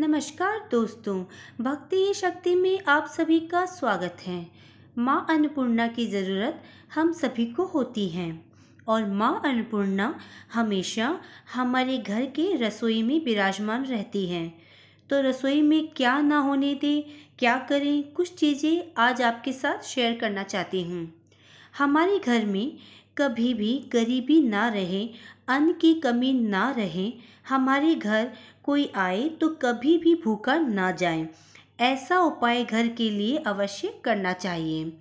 नमस्कार दोस्तों, भक्ति शक्ति में आप सभी का स्वागत है। माँ अन्नपूर्णा की ज़रूरत हम सभी को होती है और माँ अन्नपूर्णा हमेशा हमारे घर के रसोई में विराजमान रहती हैं। तो रसोई में क्या ना होने दें, क्या करें, कुछ चीज़ें आज आपके साथ शेयर करना चाहती हूँ। हमारे घर में कभी भी गरीबी ना रहे, अन्न की कमी ना रहे, हमारे घर कोई आए तो कभी भी भूखा ना जाए। ऐसा उपाय घर के लिए अवश्य करना चाहिए।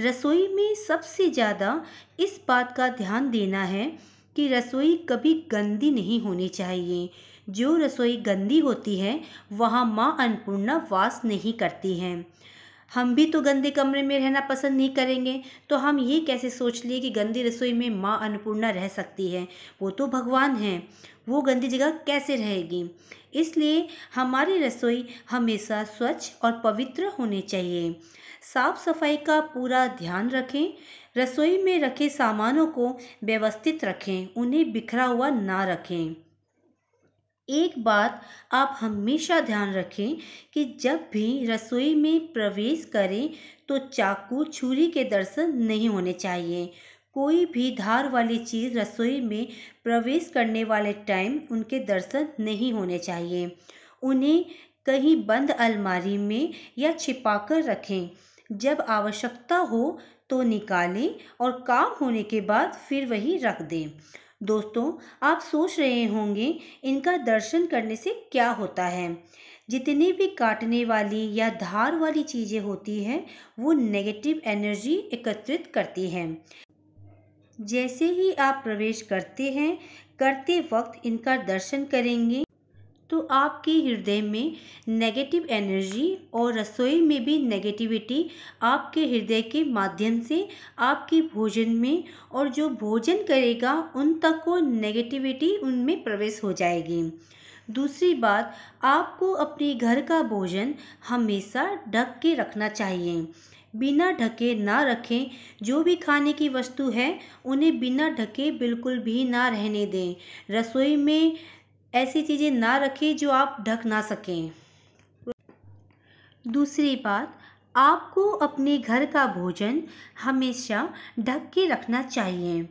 रसोई में सबसे ज़्यादा इस बात का ध्यान देना है कि रसोई कभी गंदी नहीं होनी चाहिए। जो रसोई गंदी होती है, वहाँ माँ अन्नपूर्णा वास नहीं करती हैं। हम भी तो गंदे कमरे में रहना पसंद नहीं करेंगे। तो हम ये कैसे सोच लिए कि गंदी रसोई में माँ अन्नपूर्णा रह सकती है? वो तो भगवान हैं। वो गंदी जगह कैसे रहेगी? इसलिए हमारी रसोई हमेशा स्वच्छ और पवित्र होनी चाहिए। साफ़ सफ़ाई का पूरा ध्यान रखें। रसोई में रखे सामानों को व्यवस्थित रखें। उन्हें बिखरा हुआ ना रखें। एक बात आप हमेशा ध्यान रखें कि जब भी रसोई में प्रवेश करें तो चाकू छुरी के दर्शन नहीं होने चाहिए। कोई भी धार वाली चीज़ रसोई में प्रवेश करने वाले टाइम उनके दर्शन नहीं होने चाहिए। उन्हें कहीं बंद अलमारी में या छिपाकर रखें। जब आवश्यकता हो तो निकालें और काम होने के बाद फिर वही रख दें। दोस्तों, आप सोच रहे होंगे इनका दर्शन करने से क्या होता है। जितनी भी काटने वाली या धार वाली चीज़ें होती हैं, वो नेगेटिव एनर्जी एकत्रित करती हैं। जैसे ही आप प्रवेश करते हैं, करते वक्त इनका दर्शन करेंगे। तो आपके हृदय में नेगेटिव एनर्जी और रसोई में भी नेगेटिविटी आपके हृदय के माध्यम से आपके भोजन में और जो भोजन करेगा, उन तक को नेगेटिविटी उनमें प्रवेश हो जाएगी। दूसरी बात, आपको अपने घर का भोजन हमेशा ढक के रखना चाहिए। बिना ढके ना रखें, जो भी खाने की वस्तु है, उन्हें बिना ढके बिल्कुल भी ना रहने दें। रसोई में ऐसी चीज़ें ना रखें जो आप ढक ना सकें। दूसरी बात, आपको अपने घर का भोजन हमेशा ढक के रखना चाहिए।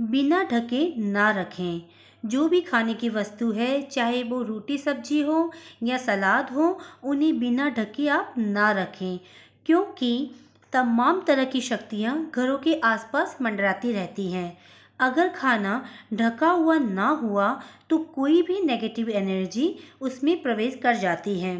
बिना ढके ना रखें। जो भी खाने की वस्तु है, चाहे वो रोटी सब्ज़ी हो या सलाद हो, उन्हें बिना ढके आप ना रखें, क्योंकि तमाम तरह की शक्तियाँ घरों के आसपास मंडराती रहती हैं। अगर खाना ढका हुआ ना हुआ तो कोई भी नेगेटिव एनर्जी उसमें प्रवेश कर जाती है।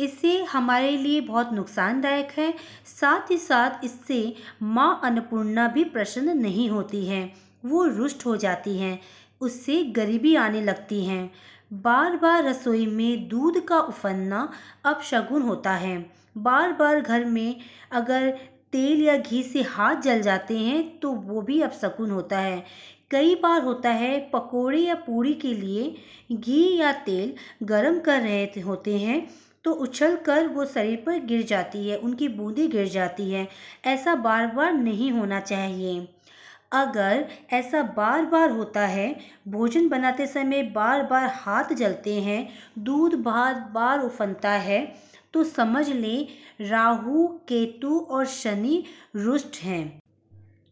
इससे हमारे लिए बहुत नुकसानदायक है। साथ ही साथ इससे माँ अन्नपूर्णा भी प्रसन्न नहीं होती है। वो रुष्ट हो जाती हैं। उससे गरीबी आने लगती हैं। बार बार रसोई में दूध का उफनना अब शगुन होता है। बार बार घर में अगर तेल या घी से हाथ जल जाते हैं तो वो भी अब अपशकुन होता है। कई बार होता है, पकोड़े या पूड़ी के लिए घी या तेल गरम कर रहे होते हैं तो उछल कर वो शरीर पर गिर जाती है, उनकी बूंदें गिर जाती है। ऐसा बार बार नहीं होना चाहिए। अगर ऐसा बार बार होता है, भोजन बनाते समय बार बार हाथ जलते हैं, दूध बार बार उफनता है तो समझ लें, राहु, केतु और शनि रुष्ट हैं।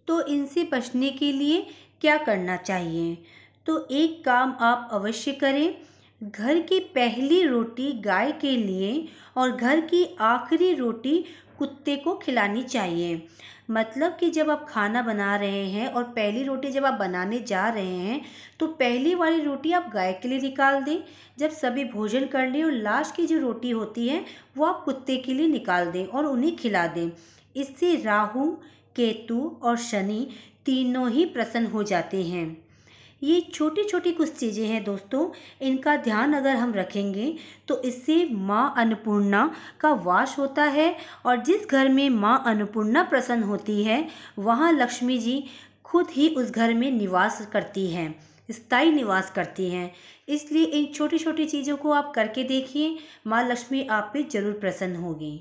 तो इनसे बचने के लिए क्या करना चाहिए? तो एक काम आप अवश्य करें, घर की पहली रोटी गाय के लिए और घर की आखिरी रोटी कुत्ते को खिलानी चाहिए। मतलब कि जब आप खाना बना रहे हैं और पहली रोटी जब आप बनाने जा रहे हैं तो पहली वाली रोटी आप गाय के लिए निकाल दें। जब सभी भोजन कर लें और लास्ट की जो रोटी होती है, वो आप कुत्ते के लिए निकाल दें और उन्हें खिला दें। इससे राहु, केतु और शनि तीनों ही प्रसन्न हो जाते हैं। ये छोटी छोटी कुछ चीज़ें हैं दोस्तों, इनका ध्यान अगर हम रखेंगे तो इससे माँ अन्नपूर्णा का वास होता है और जिस घर में माँ अन्नपूर्णा प्रसन्न होती है, वहाँ लक्ष्मी जी खुद ही उस घर में निवास करती हैं, स्थायी निवास करती हैं। इसलिए इन छोटी छोटी चीज़ों को आप करके देखिए, माँ लक्ष्मी आप पे ज़रूर प्रसन्न होगी।